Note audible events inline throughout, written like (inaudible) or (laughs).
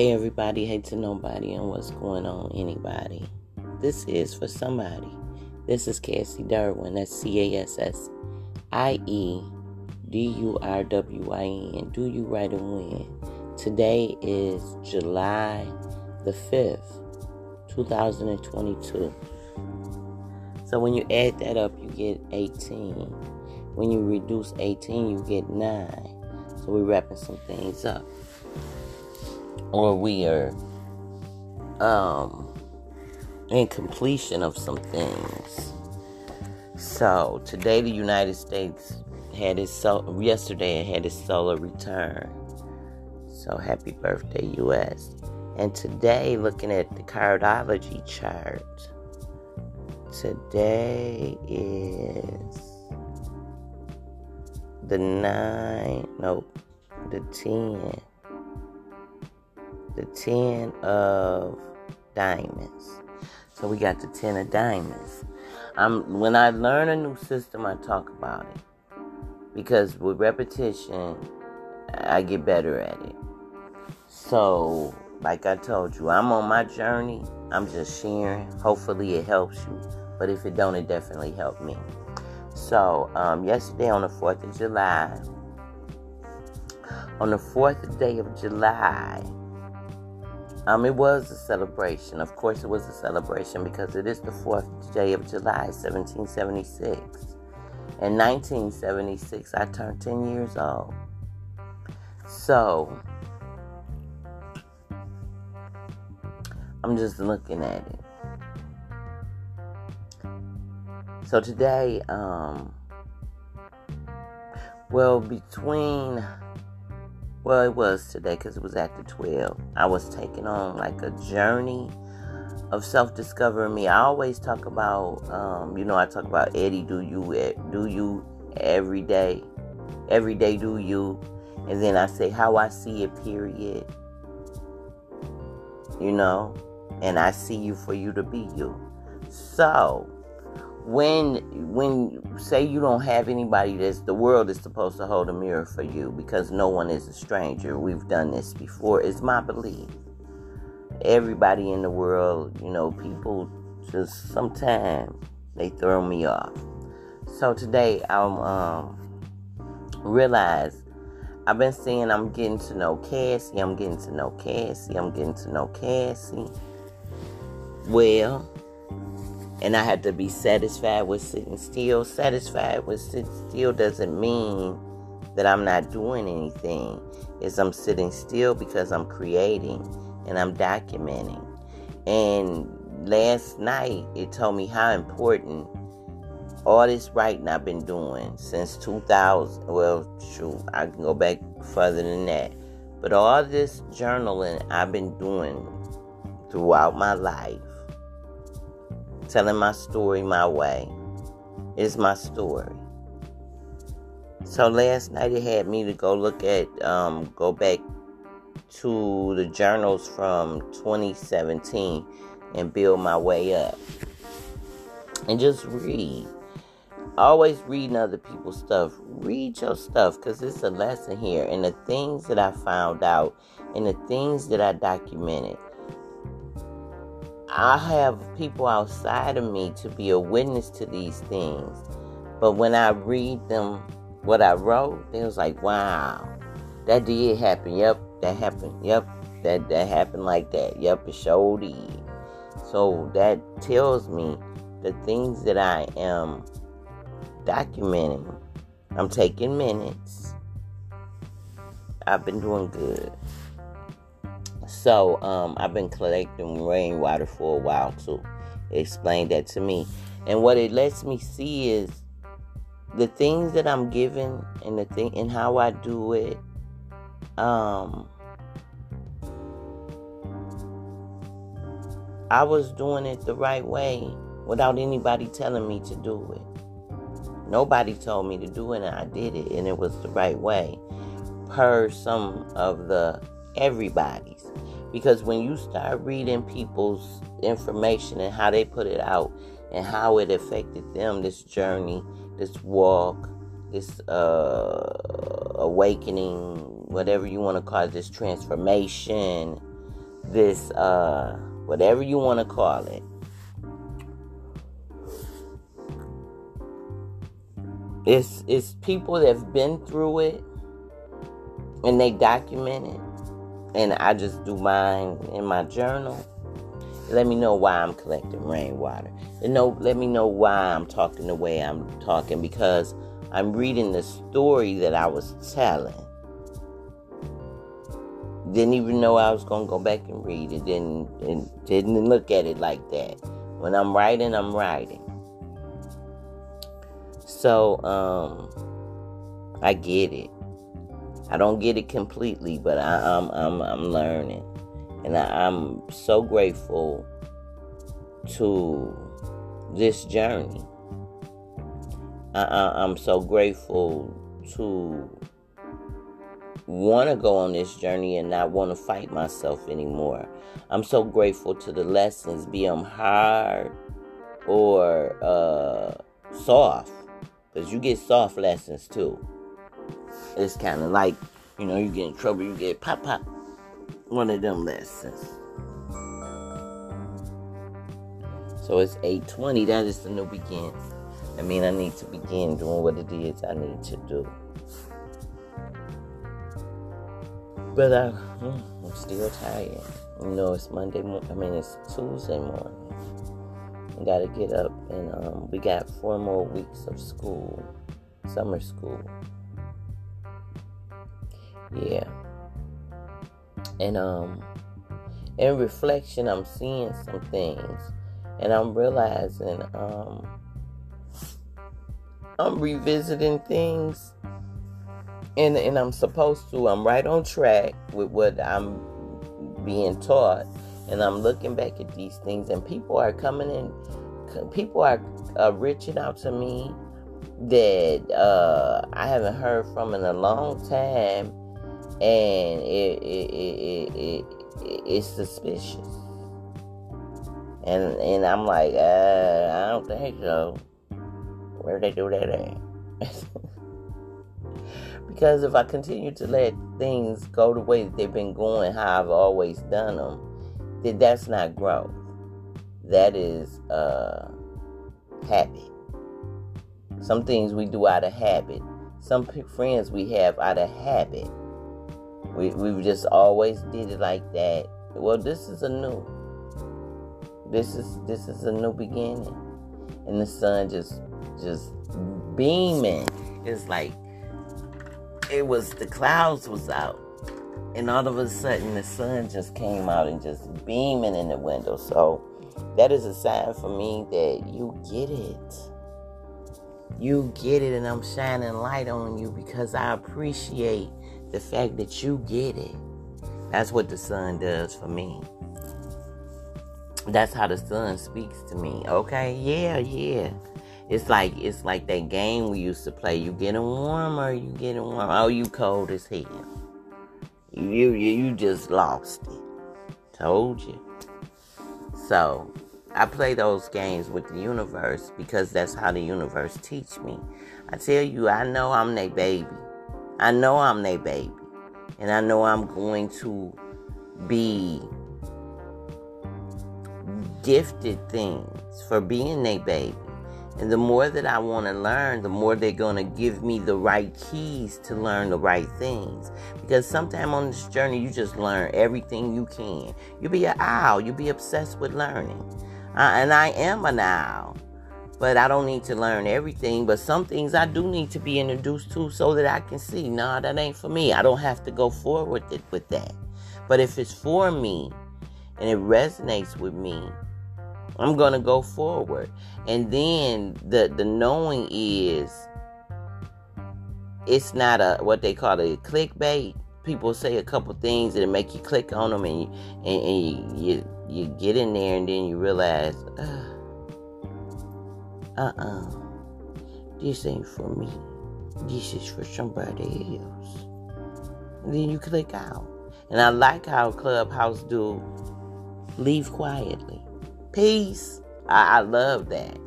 Hey everybody, hey to nobody and what's going on anybody. This is for somebody. This is Cassie Durwin. That's C A S S I E D U R W I N. Do you right and win? Today is July the 5th, 2022. So when you add that up, you get 18. When you reduce 18, you get 9. So we're wrapping some things up or we are um, in completion of some things. So today, the United States had its sol- yesterday it had its solar return. So happy birthday, U.S. And today, looking at the cardology chart, today is the nine, nope, the ten the 10 of diamonds. So we got the 10 of diamonds. I'm when I learn a new system, I talk about it. Because with repetition, I get better at it. So, like I told you, I'm on my journey. I'm just sharing. Hopefully it helps you. But if it don't, it definitely helped me. So, um, yesterday on the 4th of July, on the 4th day of July, um, it was a celebration. Of course, it was a celebration because it is the 4th day of July, 1776. In 1976, I turned 10 years old. So, I'm just looking at it. So today, um, well, between well, it was today because it was after 12. I was taking on like a journey of self discovering me. I always talk about, um, you know, I talk about Eddie, do you, do you every day, every day do you, and then I say how I see it, period. You know, and I see you for you to be you. So, when when say you don't have anybody that's the world is supposed to hold a mirror for you because no one is a stranger. We've done this before. It's my belief. Everybody in the world you know people just sometimes they throw me off. So today i'm um realize i've been saying i'm getting to know cassie i'm getting to know cassie i'm getting to know cassie. Well and I had to be satisfied with sitting still. Satisfied with sitting still doesn't mean that I'm not doing anything. Is I'm sitting still because I'm creating and I'm documenting. And last night it told me how important all this writing I've been doing since 2000. Well, shoot, I can go back further than that. But all this journaling I've been doing throughout my life telling my story my way is my story. So last night it had me to go look at, um, go back to the journals from 2017 and build my way up. And just read. Always reading other people's stuff. Read your stuff because it's a lesson here. And the things that I found out and the things that I documented I have people outside of me to be a witness to these things. But when I read them, what I wrote, they was like, wow, that did happen. Yep, that happened. Yep, that, that happened like that. Yep, it sure did. So that tells me the things that I am documenting. I'm taking minutes. I've been doing good. So um, I've been collecting rainwater for a while to explain that to me. And what it lets me see is the things that I'm given and the thing and how I do it. Um, I was doing it the right way without anybody telling me to do it. Nobody told me to do it, and I did it, and it was the right way, per some of the everybody's. Because when you start reading people's information and how they put it out and how it affected them, this journey, this walk, this uh, awakening, whatever you want to call it, this transformation, this uh whatever you want to call it it's it's people that've been through it and they document it and I just do mine in my journal. Let me know why I'm collecting rainwater. And know, let me know why I'm talking the way I'm talking because I'm reading the story that I was telling. Didn't even know I was gonna go back and read it. Didn't and didn't look at it like that. When I'm writing, I'm writing. So um, I get it. I don't get it completely, but I, am I'm, I'm I'm learning, and I, I'm so grateful to this journey. I, I, I'm so grateful to want to go on this journey and not want to fight myself anymore. I'm so grateful to the lessons, be them hard or uh, soft, because you get soft lessons too. It's kind of like, you know, you get in trouble, you get pop pop. One of them lessons. So it's 820. That is the new begin. I mean, I need to begin doing what it is I need to do. But I, hmm, I'm still tired. You know, it's Monday. morning. I mean, it's Tuesday morning. I gotta get up, and um, we got four more weeks of school, summer school. Yeah. And um in reflection I'm seeing some things and I'm realizing um I'm revisiting things and and I'm supposed to I'm right on track with what I'm being taught and I'm looking back at these things and people are coming in people are uh, reaching out to me that uh, I haven't heard from in a long time and it, it, it, it, it's suspicious. And and I'm like, uh, I don't think so. Where they do that at? (laughs) because if I continue to let things go the way that they've been going, how I've always done them, then that's not growth. That is uh, habit. Some things we do out of habit. Some friends we have out of habit we we've just always did it like that. Well, this is a new. This is this is a new beginning, and the sun just just beaming. It's like it was the clouds was out, and all of a sudden the sun just came out and just beaming in the window. So that is a sign for me that you get it. You get it, and I'm shining light on you because I appreciate the fact that you get it. That's what the sun does for me. That's how the sun speaks to me. Okay? Yeah, yeah. It's like it's like that game we used to play. You getting warmer, you getting warm. Oh, you cold as hell. You you you just lost it. Told you. So I play those games with the universe because that's how the universe teach me. I tell you, I know I'm their baby. I know I'm their baby. And I know I'm going to be gifted things for being their baby. And the more that I want to learn, the more they're going to give me the right keys to learn the right things. Because sometime on this journey, you just learn everything you can. You be an owl. You be obsessed with learning. Uh, and I am an owl but I don't need to learn everything. But some things I do need to be introduced to so that I can see, nah, that ain't for me. I don't have to go forward with it with that. But if it's for me and it resonates with me, I'm gonna go forward. And then the the knowing is it's not a what they call a clickbait. People say a couple things that make you click on them, and you, and, and you, you you get in there, and then you realize. Uh, uh-uh. This ain't for me. This is for somebody else. And then you click out. And I like how Clubhouse do leave quietly. Peace. I, I love that.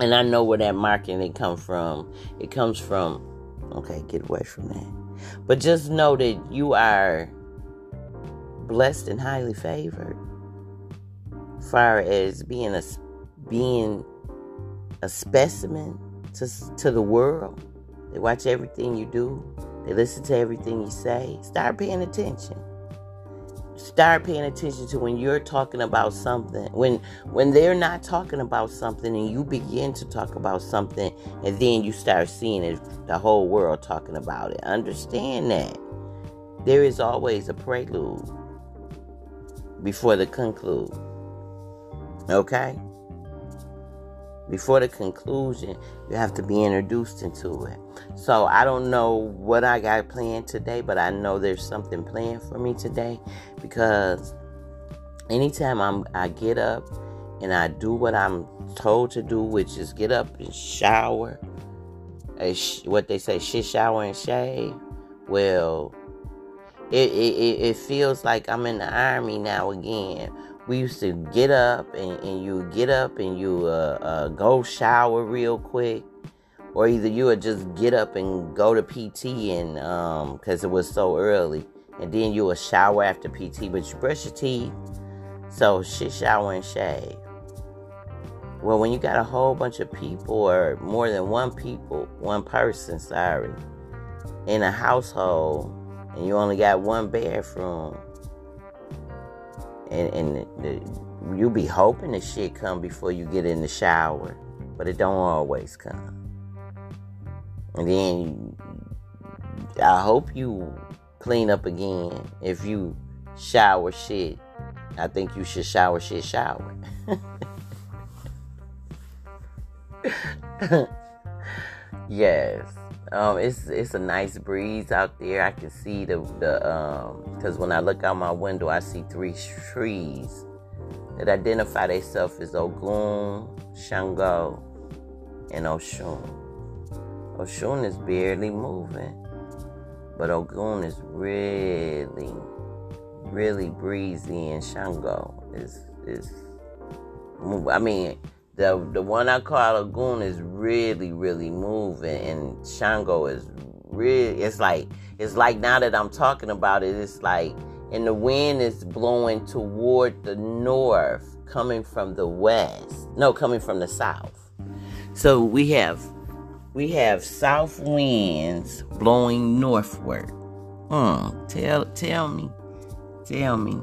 And I know where that marketing come from. It comes from okay, get away from that. But just know that you are blessed and highly favored. Far as being a being a specimen to to the world. They watch everything you do. They listen to everything you say. Start paying attention start paying attention to when you're talking about something when when they're not talking about something and you begin to talk about something and then you start seeing it the whole world talking about it understand that there is always a prelude before the conclude okay before the conclusion, you have to be introduced into it. So I don't know what I got planned today, but I know there's something planned for me today because anytime I'm I get up and I do what I'm told to do, which is get up and shower, sh- what they say, shit, shower and shave. Well, it, it, it feels like I'm in the army now again we used to get up and, and you get up and you uh, uh, go shower real quick. Or either you would just get up and go to pt and um because it was so early. And then you would shower after pt but you brush your teeth. So shit shower and shave. Well when you got a whole bunch of people or more than one people one person sorry in a household and you only got one bathroom and, and the, you be hoping the shit come before you get in the shower, but it don't always come. And then I hope you clean up again. If you shower shit, I think you should shower shit shower. (laughs) yes. Um, it's it's a nice breeze out there. I can see the the um because when I look out my window, I see three trees that identify themselves as Ogun, Shango, and Oshun. Oshun is barely moving, but Ogun is really, really breezy, and Shango is is. I mean, the the one I call Lagoon is really really moving, and Shango is really. It's like it's like now that I'm talking about it, it's like and the wind is blowing toward the north, coming from the west. No, coming from the south. So we have we have south winds blowing northward. Hmm. Tell tell me, tell me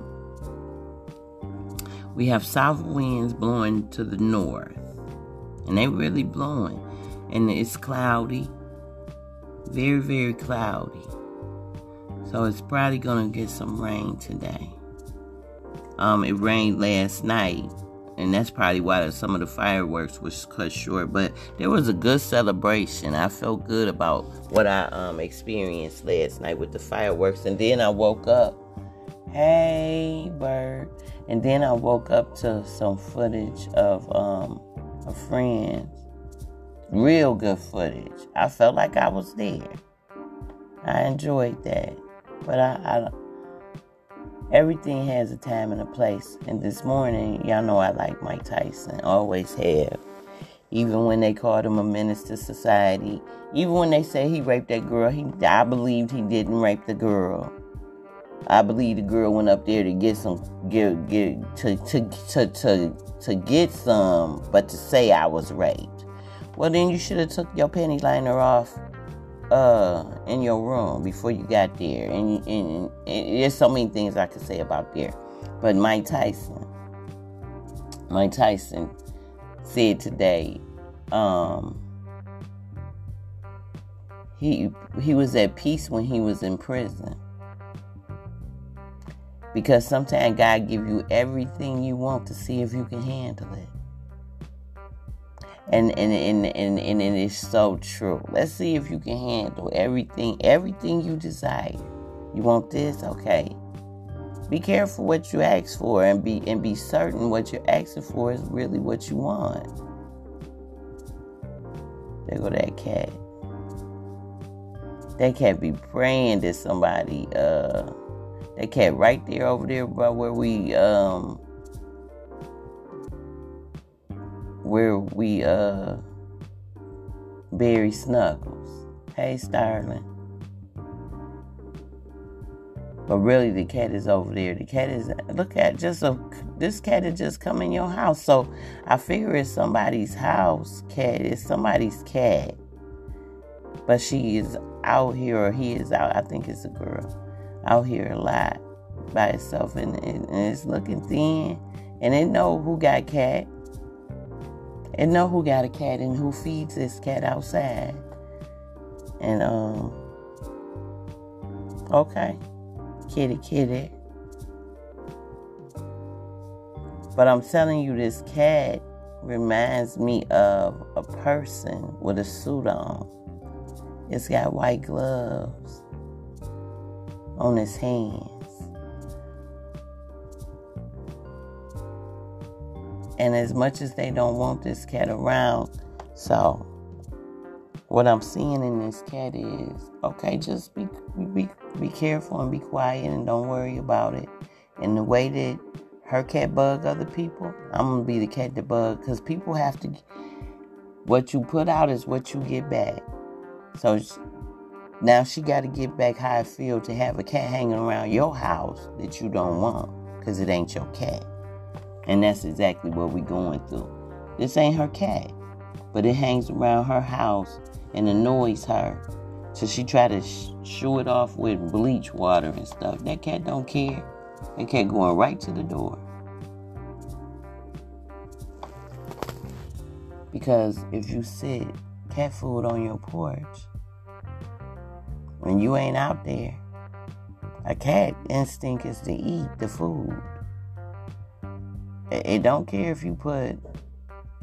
we have south winds blowing to the north, and they really blowing, and it's cloudy, very very cloudy. So it's probably gonna get some rain today. Um, it rained last night, and that's probably why some of the fireworks was cut short. But there was a good celebration. I felt good about what I um experienced last night with the fireworks, and then I woke up. Hey, bird. And then I woke up to some footage of um, a friend. Real good footage. I felt like I was there. I enjoyed that. But I, I everything has a time and a place. And this morning, y'all know I like Mike Tyson. Always have. Even when they called him a menace to society. Even when they say he raped that girl, he I believed he didn't rape the girl. I believe the girl went up there to get some, get, get to, to, to, to, to get some, but to say I was raped. Well, then you should have took your penny liner off uh, in your room before you got there. And, and, and there's so many things I could say about there. But Mike Tyson, Mike Tyson said today, um, he he was at peace when he was in prison. Because sometimes God give you everything you want to see if you can handle it. And and, and, and, and it is so true. Let's see if you can handle everything, everything you desire. You want this? Okay. Be careful what you ask for and be and be certain what you're asking for is really what you want. There go that cat. That cat be praying that somebody uh that cat right there over there by where we um where we uh bury Snuggles. Hey Starling. But really, the cat is over there. The cat is look at just a this cat is just come in your house. So I figure it's somebody's house cat. It's somebody's cat. But she is out here, or he is out. I think it's a girl out here a lot by itself, and, and, it's looking thin. And it know who got cat. It know who got a cat and who feeds this cat outside. And um okay. Kitty kitty. But I'm telling you this cat reminds me of a person with a suit on. It's got white gloves on his hands. And as much as they don't want this cat around, so what I'm seeing in this cat is okay, just be be be careful and be quiet and don't worry about it. And the way that her cat bug other people, I'm gonna be the cat that bug because people have to. What you put out is what you get back. So now she got to get back how I feel to have a cat hanging around your house that you don't want because it ain't your cat. And that's exactly what we're going through. This ain't her cat, but it hangs around her house and annoys her. So she try to sh- shoo it off with bleach water and stuff. That cat don't care. That cat going right to the door. Because if you sit cat food on your porch when you ain't out there, a cat instinct is to eat the food. It don't care if you put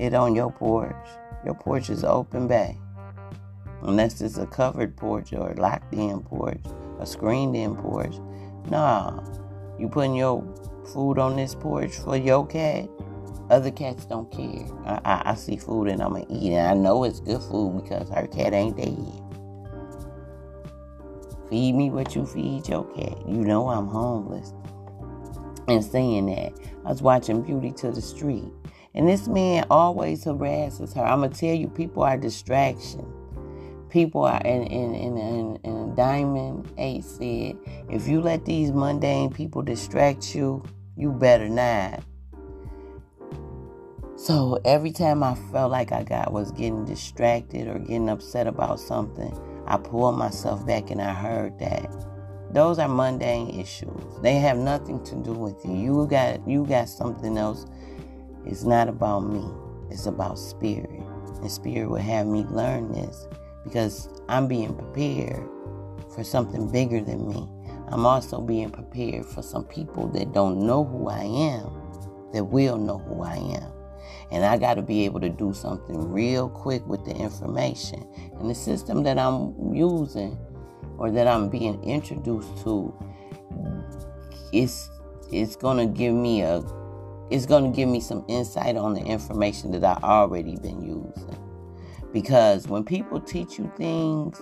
it on your porch. Your porch is open bay. Unless it's a covered porch or a locked in porch, a screened in porch. Nah. You putting your food on this porch for your cat. Other cats don't care. I, I, I see food and I'ma eat it. I know it's good food because her cat ain't dead. Feed me what you feed your cat. You know I'm homeless. And saying that, I was watching Beauty to the Street. And this man always harasses her. I'm going to tell you, people are distraction. People are, and, and, and, and, Diamond 8 said, if you let these mundane people distract you, you better not. So every time I felt like I got was getting distracted or getting upset about something, I pulled myself back and I heard that those are mundane issues. They have nothing to do with you. You got you got something else. It's not about me. It's about spirit. And spirit will have me learn this because I'm being prepared for something bigger than me. I'm also being prepared for some people that don't know who I am, that will know who I am. And I got to be able to do something real quick with the information. And the system that I'm using or that I'm being introduced to, it's it's gonna give me a it's gonna give me some insight on the information that I already been using. Because when people teach you things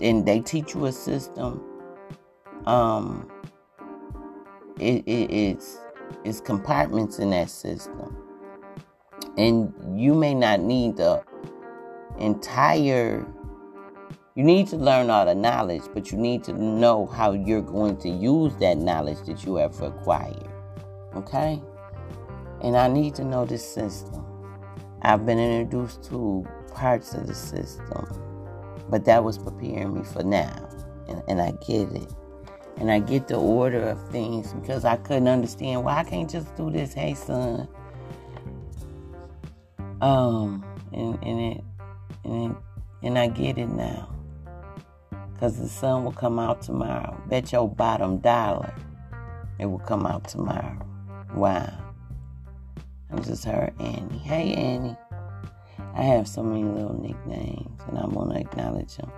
and they teach you a system, um, it, it, it's it's compartments in that system, and you may not need the entire you need to learn all the knowledge, but you need to know how you're going to use that knowledge that you have acquired. Okay? And I need to know this system. I've been introduced to parts of the system, but that was preparing me for now. And, and I get it. And I get the order of things because I couldn't understand why I can't just do this. Hey, son. Um, and, and it, and it, and I get it now because the sun will come out tomorrow. Bet your bottom dollar it will come out tomorrow. Wow. I'm just her Annie. Hey, Annie. I have so many little nicknames, and I want to acknowledge them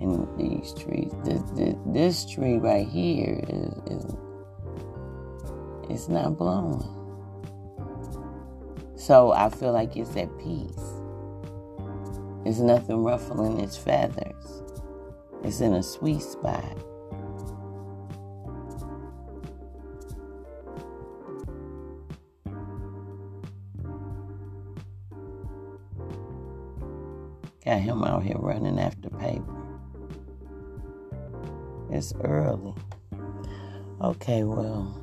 in these trees. This, this, this tree right here is, is it's not blowing. So I feel like it's at peace. There's nothing ruffling its feathers. It's in a sweet spot. Got him out here running after paper. It's early. Okay, well,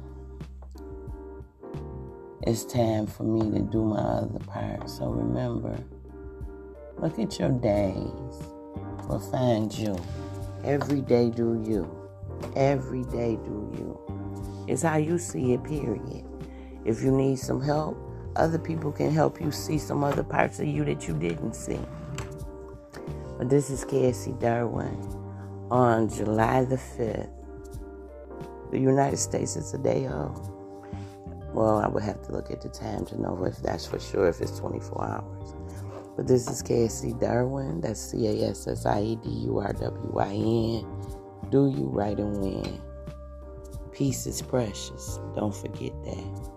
it's time for me to do my other part. So remember, look at your days. Will find you. Every day do you. Every day do you. It's how you see it, period. If you need some help, other people can help you see some other parts of you that you didn't see. But this is Cassie Durwin on July the 5th. The United States is a day of. Well, I would have to look at the time to know if that's for sure, if it's 24 hours. But this is Cassie Durwin. That's C A S S I E D U R W I N. Do you right and win? Peace is precious. Don't forget that.